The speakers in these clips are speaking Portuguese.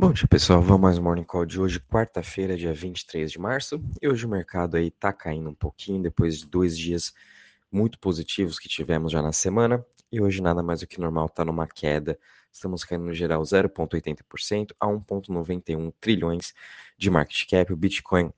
Bom dia, pessoal. Vamos mais um Morning Call de hoje, quarta-feira, dia 23 de março. E hoje o mercado aí tá caindo um pouquinho depois de dois dias muito positivos que tivemos já na semana. E hoje nada mais do que normal, tá numa queda. Estamos caindo no geral 0,80% a 1,91 trilhões de market cap. O Bitcoin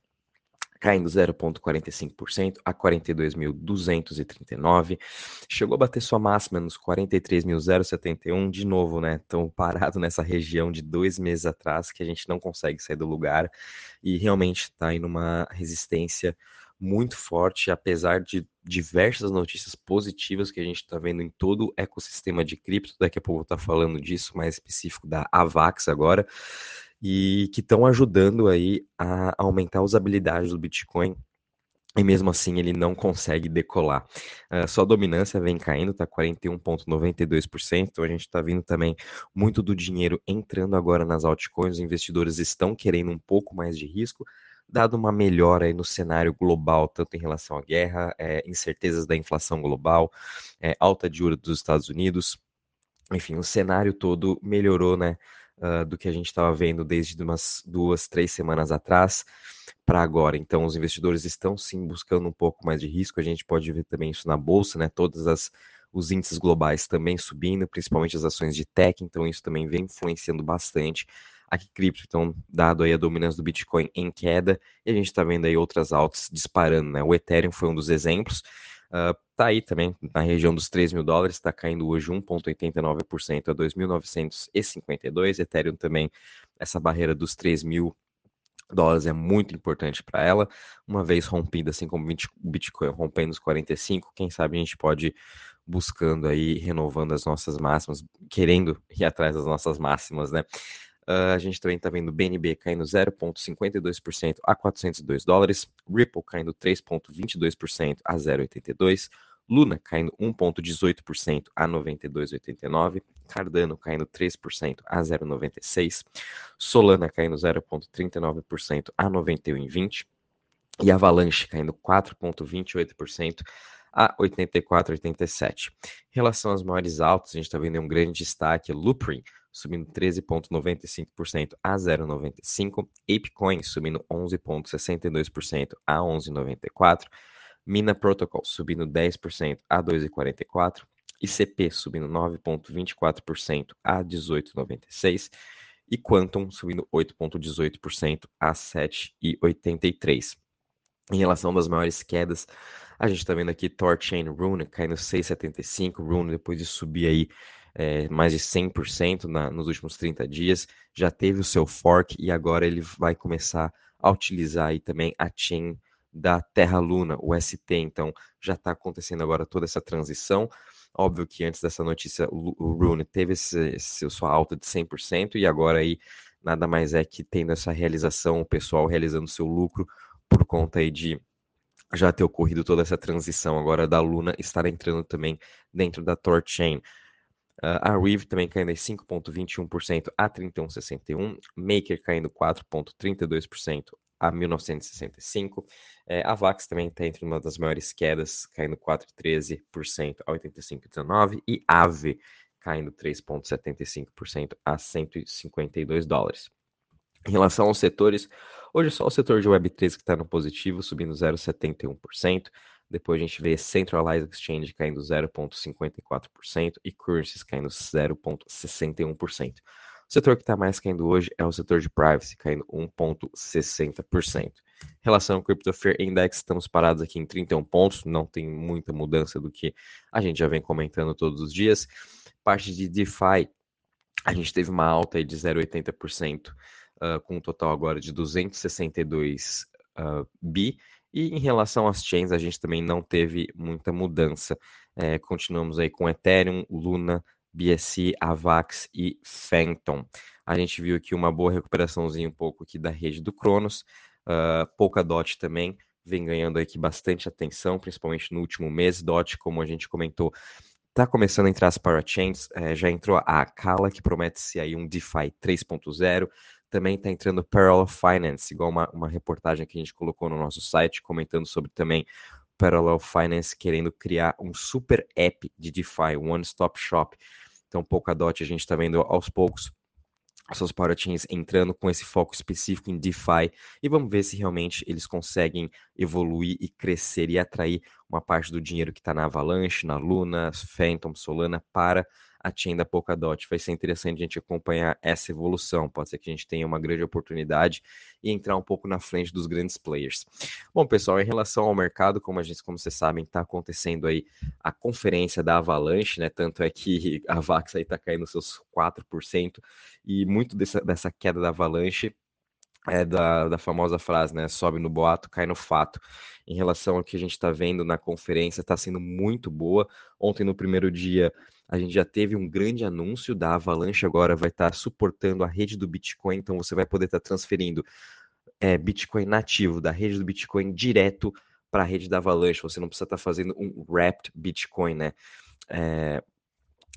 caindo 0,45% a 42.239. Chegou a bater sua máxima nos 43.071, de novo, né? Tão parado nessa região de dois meses atrás que a gente não consegue sair do lugar e realmente está aí numa resistência muito forte, apesar de diversas notícias positivas que a gente está vendo em todo o ecossistema de cripto. Daqui a pouco eu vou estar tá falando disso, mais específico da Avax agora e que estão ajudando aí a aumentar a usabilidade do Bitcoin e mesmo assim ele não consegue decolar. Uh, sua dominância vem caindo, está 41,92%. Então a gente está vendo também muito do dinheiro entrando agora nas altcoins. Os investidores estão querendo um pouco mais de risco, dado uma melhora aí no cenário global, tanto em relação à guerra, é, incertezas da inflação global, é, alta de juros dos Estados Unidos. Enfim, o cenário todo melhorou, né? Uh, do que a gente estava vendo desde umas duas, três semanas atrás para agora. Então, os investidores estão sim buscando um pouco mais de risco. A gente pode ver também isso na bolsa, né? Todas as os índices globais também subindo, principalmente as ações de tech, então isso também vem influenciando bastante aqui cripto, então dado aí a dominância do Bitcoin em queda, e a gente está vendo aí outras altas disparando, né? O Ethereum foi um dos exemplos, Uh, tá aí também na região dos 3 mil dólares, está caindo hoje 1,89% a 2.952. Ethereum também, essa barreira dos 3 mil dólares é muito importante para ela. Uma vez rompida, assim como o Bitcoin rompendo os 45, quem sabe a gente pode buscando aí, renovando as nossas máximas, querendo ir atrás das nossas máximas, né? Uh, a gente também está vendo BNB caindo 0,52% a 402 dólares, Ripple caindo 3,22% a 0,82, Luna caindo 1,18% a 92,89, Cardano caindo 3% a 0,96, Solana caindo 0,39% a 91,20 e Avalanche caindo 4,28% a 84,87. Em relação às maiores altas, a gente está vendo um grande destaque, Loopring subindo 13,95% a 0,95%, ApeCoin subindo 11,62% a 11,94%, Mina Protocol subindo 10% a 2,44%, ICP subindo 9,24% a 18,96% e Quantum subindo 8,18% a 7,83%. Em relação das maiores quedas, a gente está vendo aqui Torchain Rune caindo 6,75, Rune depois de subir aí é, mais de 100% na, nos últimos 30 dias, já teve o seu fork e agora ele vai começar a utilizar aí também a chain da Terra Luna, o ST, então já está acontecendo agora toda essa transição. Óbvio que antes dessa notícia o Rune teve esse, esse, sua alta de 100% e agora aí nada mais é que tendo essa realização, o pessoal realizando seu lucro por conta aí de já ter ocorrido toda essa transição agora da Luna estar entrando também dentro da Torchain. Uh, a Reeve também caindo em 5,21% a 31,61%. Maker caindo 4,32% a 1965. É, a Vax também está entre uma das maiores quedas, caindo 4,13% a 85,19. E Ave caindo 3,75% a 152 dólares. Em relação aos setores, hoje só o setor de Web3 que está no positivo, subindo 0,71%. Depois a gente vê Centralized Exchange caindo 0,54% e Currencies caindo 0,61%. O setor que está mais caindo hoje é o setor de Privacy, caindo 1,60%. Em relação ao Crypto Fear Index, estamos parados aqui em 31 pontos, não tem muita mudança do que a gente já vem comentando todos os dias. Parte de DeFi, a gente teve uma alta de 0,80%, uh, com um total agora de 262 uh, bi, e em relação às chains, a gente também não teve muita mudança. É, continuamos aí com Ethereum, Luna, BSC, Avax e Phantom. A gente viu aqui uma boa recuperaçãozinha um pouco aqui da rede do Cronos. Uh, Polkadot também vem ganhando aqui bastante atenção, principalmente no último mês. Dot, como a gente comentou, está começando a entrar as parachains. É, já entrou a Akala, que promete ser aí um DeFi 3.0 também está entrando Parallel Finance, igual uma, uma reportagem que a gente colocou no nosso site, comentando sobre também Parallel Finance querendo criar um super app de DeFi, One Stop Shop. Então, Polkadot a gente está vendo aos poucos seus parachains entrando com esse foco específico em DeFi e vamos ver se realmente eles conseguem evoluir e crescer e atrair uma parte do dinheiro que está na Avalanche, na Luna, Phantom, Solana para a chain da Polkadot. Vai ser interessante a gente acompanhar essa evolução. Pode ser que a gente tenha uma grande oportunidade e entrar um pouco na frente dos grandes players. Bom, pessoal, em relação ao mercado, como a gente, como vocês sabem, está acontecendo aí a conferência da Avalanche, né? Tanto é que a Vax aí está caindo seus 4% e muito dessa, dessa queda da Avalanche é da, da famosa frase, né? Sobe no boato, cai no fato. Em relação ao que a gente está vendo na conferência, está sendo muito boa. Ontem, no primeiro dia, a gente já teve um grande anúncio da Avalanche, agora vai estar suportando a rede do Bitcoin, então você vai poder estar transferindo é, Bitcoin nativo da rede do Bitcoin direto para a rede da Avalanche. Você não precisa estar fazendo um wrapped Bitcoin, né? É,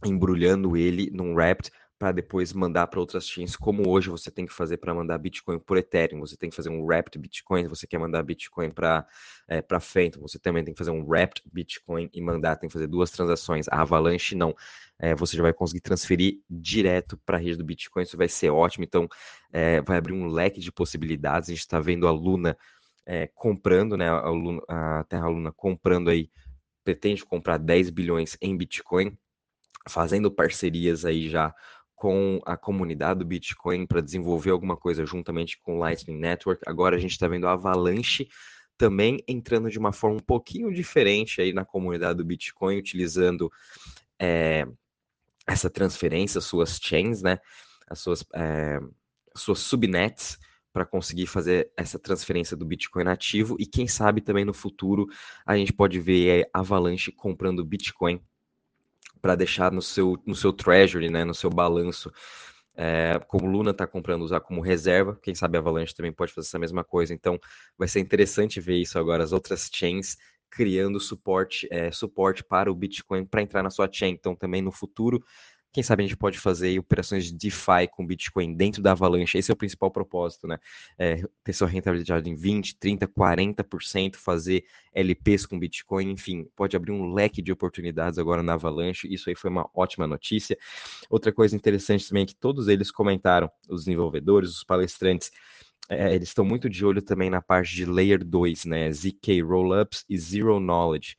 embrulhando ele num wrapped para depois mandar para outras chains, como hoje você tem que fazer para mandar Bitcoin por Ethereum, você tem que fazer um wrapped Bitcoin, você quer mandar Bitcoin para é, para Phantom, você também tem que fazer um wrapped Bitcoin e mandar, tem que fazer duas transações. A Avalanche não, é, você já vai conseguir transferir direto para a rede do Bitcoin, isso vai ser ótimo, então é, vai abrir um leque de possibilidades, a gente está vendo a Luna é, comprando, né, a, Luna, a Terra Luna comprando aí, pretende comprar 10 bilhões em Bitcoin, fazendo parcerias aí já com a comunidade do Bitcoin para desenvolver alguma coisa juntamente com o Lightning Network. Agora a gente está vendo a Avalanche também entrando de uma forma um pouquinho diferente aí na comunidade do Bitcoin, utilizando é, essa transferência, suas chains, né, as suas, é, suas subnets para conseguir fazer essa transferência do Bitcoin nativo e quem sabe também no futuro a gente pode ver a Avalanche comprando Bitcoin para deixar no seu, no seu treasury, né, no seu balanço. É, como Luna está comprando usar como reserva, quem sabe a Avalanche também pode fazer essa mesma coisa. Então, vai ser interessante ver isso agora, as outras chains criando suporte, é, suporte para o Bitcoin para entrar na sua chain. Então, também no futuro, quem sabe a gente pode fazer operações de DeFi com Bitcoin dentro da Avalanche. Esse é o principal propósito, né? É, ter sua rentabilidade em 20, 30, 40%, fazer LPs com Bitcoin, enfim, pode abrir um leque de oportunidades agora na Avalanche. Isso aí foi uma ótima notícia. Outra coisa interessante também é que todos eles comentaram, os desenvolvedores, os palestrantes, é, eles estão muito de olho também na parte de Layer 2, né? ZK Rollups e Zero Knowledge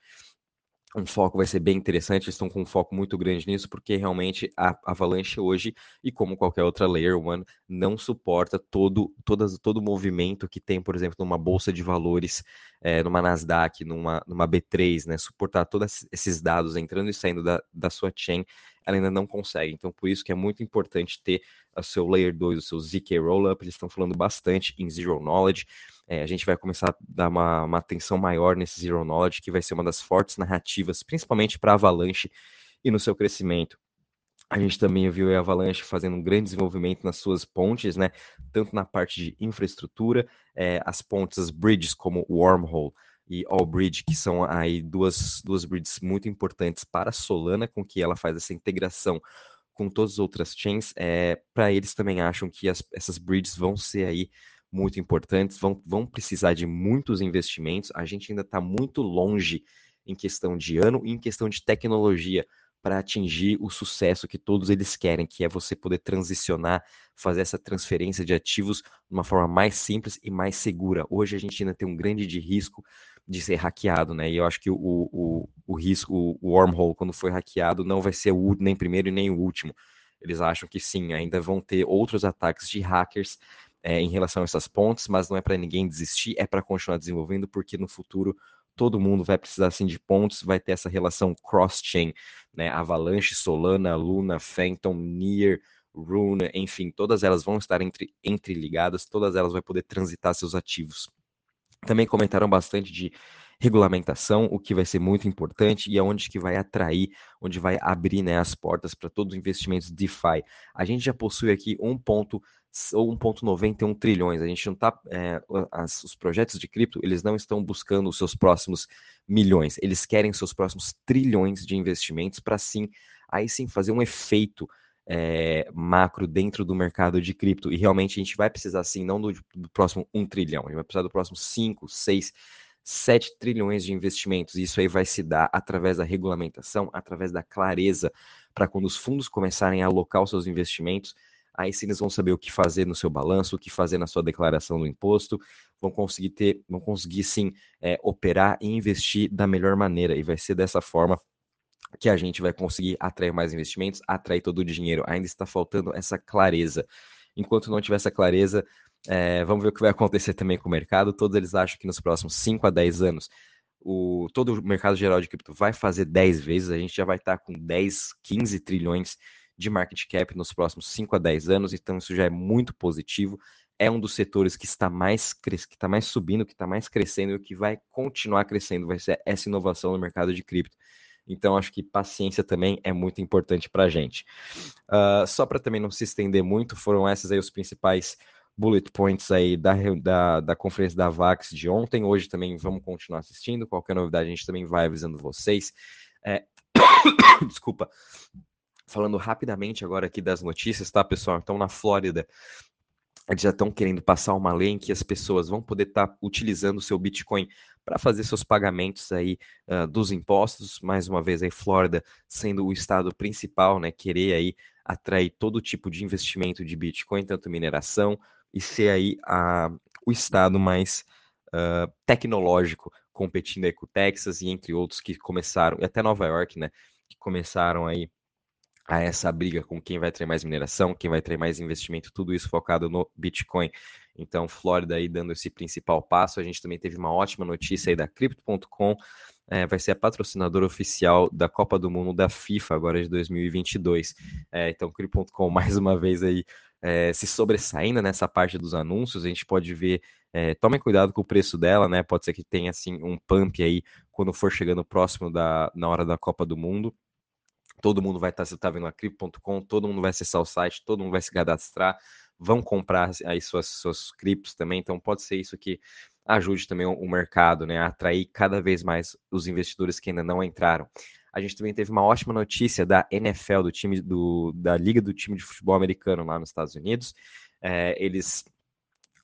um foco vai ser bem interessante, eles estão com um foco muito grande nisso, porque realmente a Avalanche hoje, e como qualquer outra Layer One, não suporta todo, todas, todo o movimento que tem, por exemplo, numa bolsa de valores, é, numa Nasdaq, numa, numa B3, né? Suportar todos esses dados entrando e saindo da, da sua chain, ela ainda não consegue. Então, por isso que é muito importante ter o seu Layer 2, o seu ZK Rollup, eles estão falando bastante em Zero Knowledge. É, a gente vai começar a dar uma, uma, atenção maior nesse Zero Knowledge, que vai ser uma das fortes narrativas, principalmente para Avalanche e no seu crescimento. A gente também viu a Avalanche fazendo um grande desenvolvimento nas suas pontes, né? Tanto na parte de infraestrutura, é, as pontes, as bridges como Wormhole e All Bridge, que são aí duas, duas bridges muito importantes para a Solana, com que ela faz essa integração com todas as outras chains. É, para eles também acham que as, essas bridges vão ser aí muito importantes, vão, vão precisar de muitos investimentos. A gente ainda está muito longe em questão de ano e em questão de tecnologia para atingir o sucesso que todos eles querem, que é você poder transicionar, fazer essa transferência de ativos de uma forma mais simples e mais segura. Hoje a gente ainda tem um grande de risco de ser hackeado, né? E eu acho que o, o, o risco, o wormhole, quando foi hackeado, não vai ser o nem primeiro e nem o último. Eles acham que sim, ainda vão ter outros ataques de hackers é, em relação a essas pontes, mas não é para ninguém desistir, é para continuar desenvolvendo, porque no futuro todo mundo vai precisar assim de pontos, vai ter essa relação cross-chain, né? Avalanche, Solana, Luna, Phantom, Near, Rune, enfim, todas elas vão estar entre, entre ligadas, todas elas vão poder transitar seus ativos. Também comentaram bastante de regulamentação, o que vai ser muito importante e aonde que vai atrair, onde vai abrir né, as portas para todos os investimentos DeFi. A gente já possui aqui um ponto ou 1,91 trilhões. A gente não está. É, os projetos de cripto, eles não estão buscando os seus próximos milhões, eles querem seus próximos trilhões de investimentos para sim, aí sim fazer um efeito é, macro dentro do mercado de cripto. E realmente a gente vai precisar, sim, não do, do próximo 1 trilhão, a gente vai precisar do próximo 5, 6, 7 trilhões de investimentos. E isso aí vai se dar através da regulamentação, através da clareza, para quando os fundos começarem a alocar os seus investimentos Aí sim eles vão saber o que fazer no seu balanço, o que fazer na sua declaração do imposto, vão conseguir ter, vão conseguir sim é, operar e investir da melhor maneira. E vai ser dessa forma que a gente vai conseguir atrair mais investimentos, atrair todo o dinheiro. Ainda está faltando essa clareza. Enquanto não tiver essa clareza, é, vamos ver o que vai acontecer também com o mercado. Todos eles acham que nos próximos 5 a 10 anos o, todo o mercado geral de cripto vai fazer 10 vezes, a gente já vai estar com 10, 15 trilhões de market cap nos próximos 5 a 10 anos, então isso já é muito positivo. É um dos setores que está mais que está mais subindo, que está mais crescendo e que vai continuar crescendo, vai ser essa inovação no mercado de cripto. Então, acho que paciência também é muito importante para a gente. Uh, só para também não se estender muito, foram esses aí os principais bullet points aí da, da, da conferência da VAX de ontem. Hoje também vamos continuar assistindo. Qualquer novidade a gente também vai avisando vocês. É... Desculpa. Falando rapidamente agora aqui das notícias, tá, pessoal? Então, na Flórida, eles já estão querendo passar uma lei em que as pessoas vão poder estar tá utilizando o seu Bitcoin para fazer seus pagamentos aí uh, dos impostos. Mais uma vez, aí Flórida sendo o estado principal, né? Querer aí atrair todo tipo de investimento de Bitcoin, tanto mineração e ser aí a, o estado mais uh, tecnológico, competindo aí com o Texas e entre outros que começaram, e até Nova York, né? Que começaram aí a essa briga com quem vai ter mais mineração, quem vai ter mais investimento, tudo isso focado no Bitcoin. Então, Flórida aí dando esse principal passo. A gente também teve uma ótima notícia aí da Crypto.com, é, vai ser a patrocinadora oficial da Copa do Mundo da FIFA agora de 2022. É, então, Crypto.com mais uma vez aí é, se sobressaindo nessa parte dos anúncios. A gente pode ver, é, tomem cuidado com o preço dela, né? Pode ser que tenha assim um pump aí quando for chegando próximo da na hora da Copa do Mundo todo mundo vai estar, você está vendo a Crypto.com, todo mundo vai acessar o site, todo mundo vai se cadastrar, vão comprar aí suas, suas criptos também, então pode ser isso que ajude também o, mercado, né, a atrair cada vez mais os investidores que ainda não entraram. A gente também teve uma ótima notícia da NFL, do time do, da Liga do Time de Futebol Americano lá nos Estados Unidos. É, eles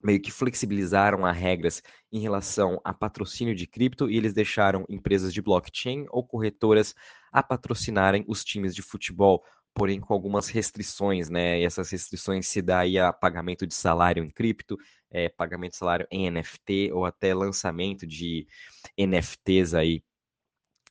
meio que flexibilizaram as regras em relação a patrocínio de cripto e eles deixaram empresas de blockchain ou corretoras a patrocinarem os times de futebol, porém com algumas restrições, né? E essas restrições se dá aí a pagamento de salário em cripto, é, pagamento de salário em NFT ou até lançamento de NFTs aí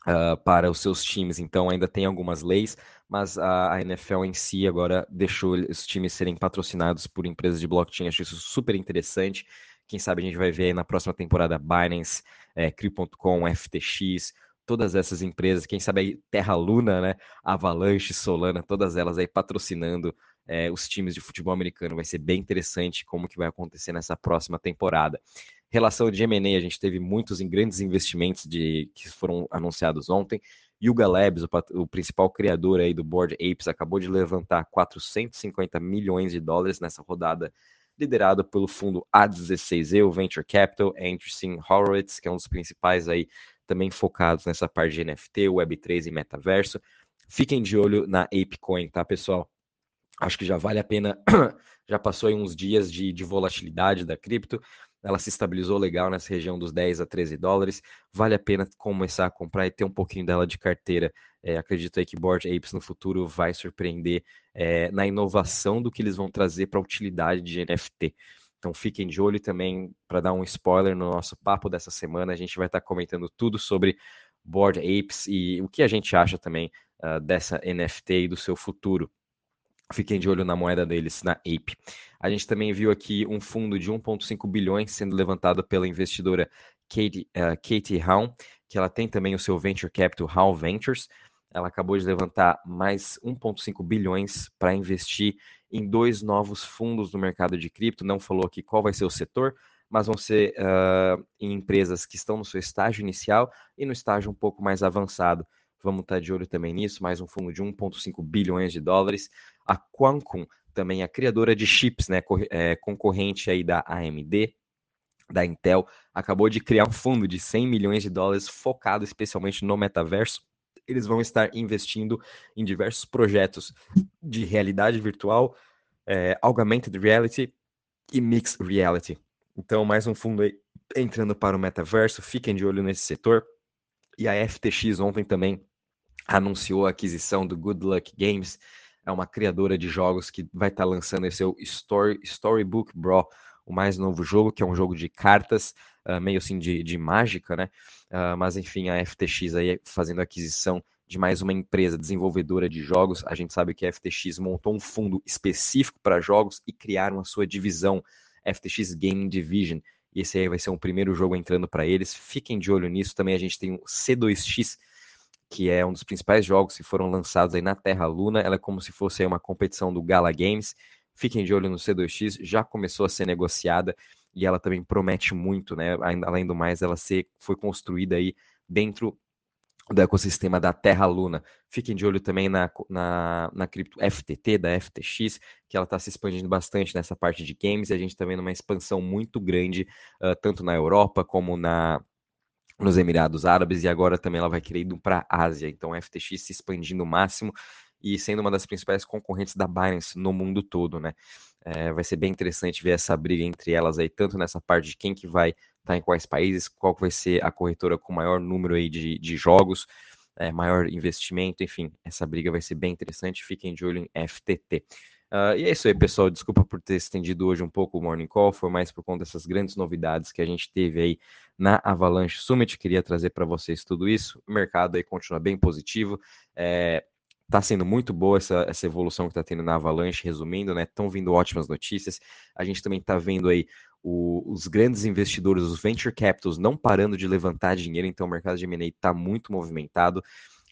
uh, para os seus times. Então ainda tem algumas leis, mas a, a, NFL em si agora deixou os times serem patrocinados por empresas de blockchain. Acho isso super interessante. Quem sabe a gente vai ver aí na próxima temporada Binance, é, Crypto.com, FTX, todas essas empresas, quem sabe aí Terra Luna, né, Avalanche, Solana, todas elas aí patrocinando é, os times de futebol americano. Vai ser bem interessante como que vai acontecer nessa próxima temporada. Relação de M&A, a gente teve muitos grandes investimentos de, que foram anunciados ontem. Yuga Labs, o, o, principal criador aí do Board Apes, acabou de levantar 450 milhões de dólares nessa rodada, liderado pelo fundo A16E, o Venture Capital, Anderson Horowitz, que é um dos principais aí também focados nessa parte de NFT, Web3 e metaverso. Fiquem de olho na ApeCoin, tá, pessoal? Acho que já vale a pena, já passou aí uns dias de, de volatilidade da cripto, ela se estabilizou legal nessa região dos 10 a 13 dólares. Vale a pena começar a comprar e ter um pouquinho dela de carteira. É, acredito aí que Board Apes no futuro vai surpreender é, na inovação do que eles vão trazer para a utilidade de NFT. Então fiquem de olho também para dar um spoiler no nosso papo dessa semana. A gente vai estar tá comentando tudo sobre Board Apes e o que a gente acha também uh, dessa NFT e do seu futuro. Fiquem de olho na moeda deles, na Ape. A gente também viu aqui um fundo de 1,5 bilhões sendo levantado pela investidora Katie, uh, Katie Howe, que ela tem também o seu venture capital Howe Ventures. Ela acabou de levantar mais 1,5 bilhões para investir em dois novos fundos no mercado de cripto. Não falou aqui qual vai ser o setor, mas vão ser uh, em empresas que estão no seu estágio inicial e no estágio um pouco mais avançado. Vamos estar de olho também nisso, mais um fundo de 1,5 bilhões de dólares. A Qualcomm, também a criadora de chips, né, é, concorrente aí da AMD, da Intel, acabou de criar um fundo de 100 milhões de dólares focado especialmente no metaverso. Eles vão estar investindo em diversos projetos de realidade virtual, é, augmented reality e mixed reality. Então, mais um fundo aí entrando para o metaverso. Fiquem de olho nesse setor. E a FTX ontem também anunciou a aquisição do Good Luck Games, é uma criadora de jogos que vai estar tá lançando seu Story, Storybook Bro, o mais novo jogo, que é um jogo de cartas, uh, meio assim de, de mágica, né? Uh, mas enfim, a FTX aí fazendo aquisição de mais uma empresa desenvolvedora de jogos. A gente sabe que a FTX montou um fundo específico para jogos e criaram a sua divisão, FTX Gaming Division. E esse aí vai ser um primeiro jogo entrando para eles. Fiquem de olho nisso. Também a gente tem o C2X, que é um dos principais jogos que foram lançados aí na Terra Luna. Ela é como se fosse uma competição do Gala Games. Fiquem de olho no C2X, já começou a ser negociada e ela também promete muito, né? Além do mais, ela ser, foi construída aí dentro do ecossistema da Terra Luna. Fiquem de olho também na, na, na cripto FTT, da FTX, que ela está se expandindo bastante nessa parte de games, e a gente está vendo uma expansão muito grande, uh, tanto na Europa como na, nos Emirados Árabes, e agora também ela vai querer ir para a Ásia. Então, a FTX se expandindo o máximo e sendo uma das principais concorrentes da Binance no mundo todo, né? É, vai ser bem interessante ver essa briga entre elas aí, tanto nessa parte de quem que vai estar tá em quais países, qual vai ser a corretora com maior número aí de, de jogos, é, maior investimento, enfim, essa briga vai ser bem interessante, fiquem de olho em FTT. Uh, ah, e é isso aí, pessoal. Desculpa por ter estendido hoje um pouco o Morning Call, foi mais por conta dessas grandes novidades que a gente teve aí na Avalanche Summit. Queria trazer para vocês tudo isso. O mercado aí continua bem positivo. É, Está sendo muito boa essa, essa evolução que está tendo na Avalanche, resumindo, né? Estão vindo ótimas notícias. A gente também está vendo aí o, os grandes investidores, os venture capitals, não parando de levantar dinheiro, então o mercado de M&A está muito movimentado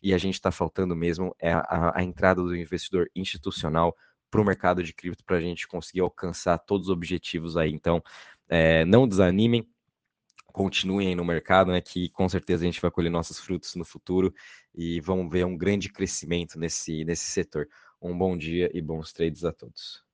e a gente está faltando mesmo é a, a entrada do investidor institucional para o mercado de cripto para a gente conseguir alcançar todos os objetivos aí. Então, é, não desanimem, continuem no mercado, né, que com certeza a gente vai colher nossos frutos no futuro e vamos ver um grande crescimento nesse, nesse setor. Um bom dia e bons trades a todos.